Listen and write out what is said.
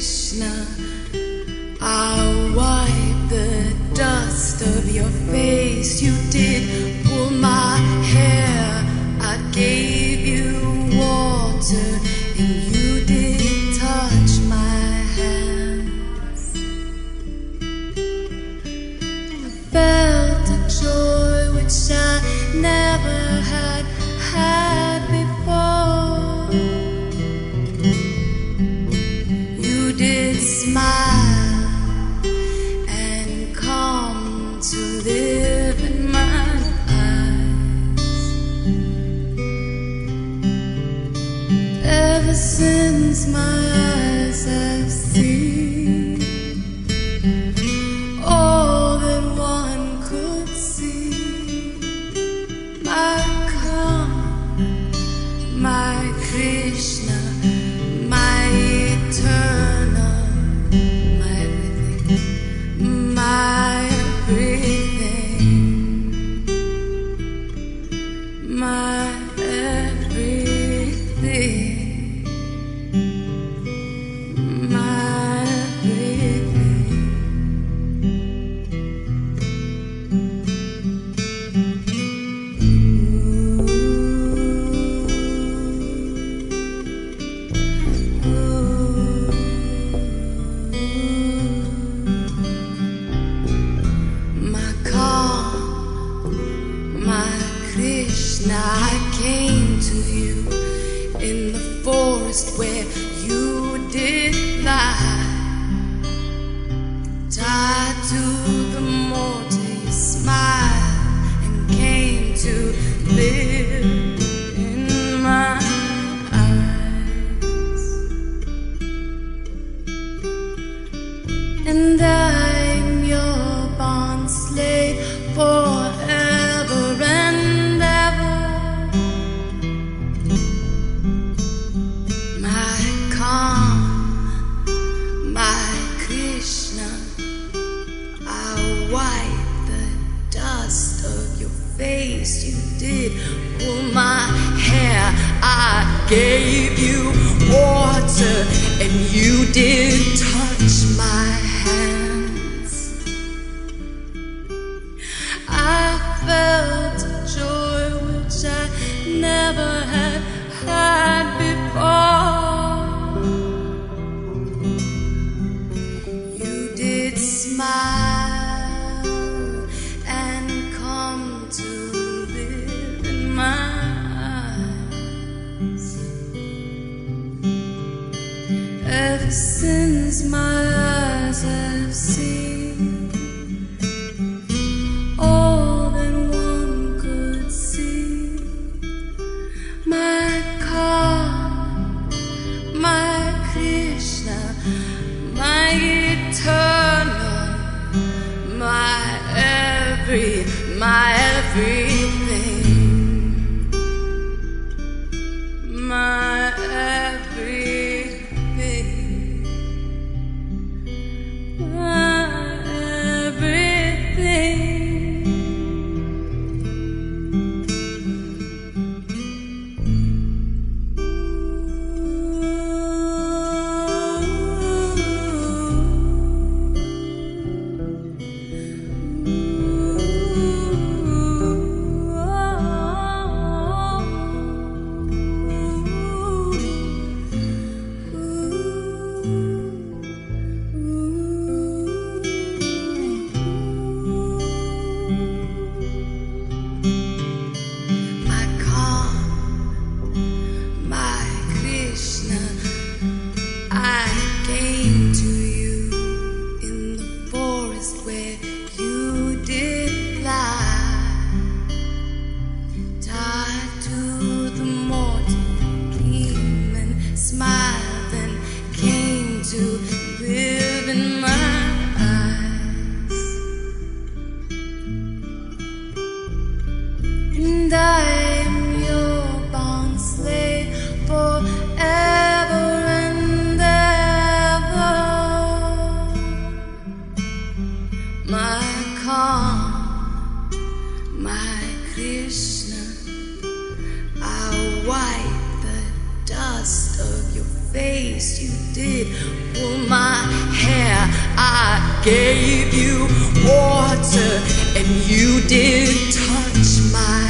Krishna, I'll wipe the dust of your face. You did pull my hair, I gave you water, and you Since my eyes have seen, all that one could see. My knowest where you did lie. Tied to the mortar, you smiled and came to live in my eyes. And I gave you water and you did touch my hand. Since my you did pull my hair. I gave you water, and you did touch my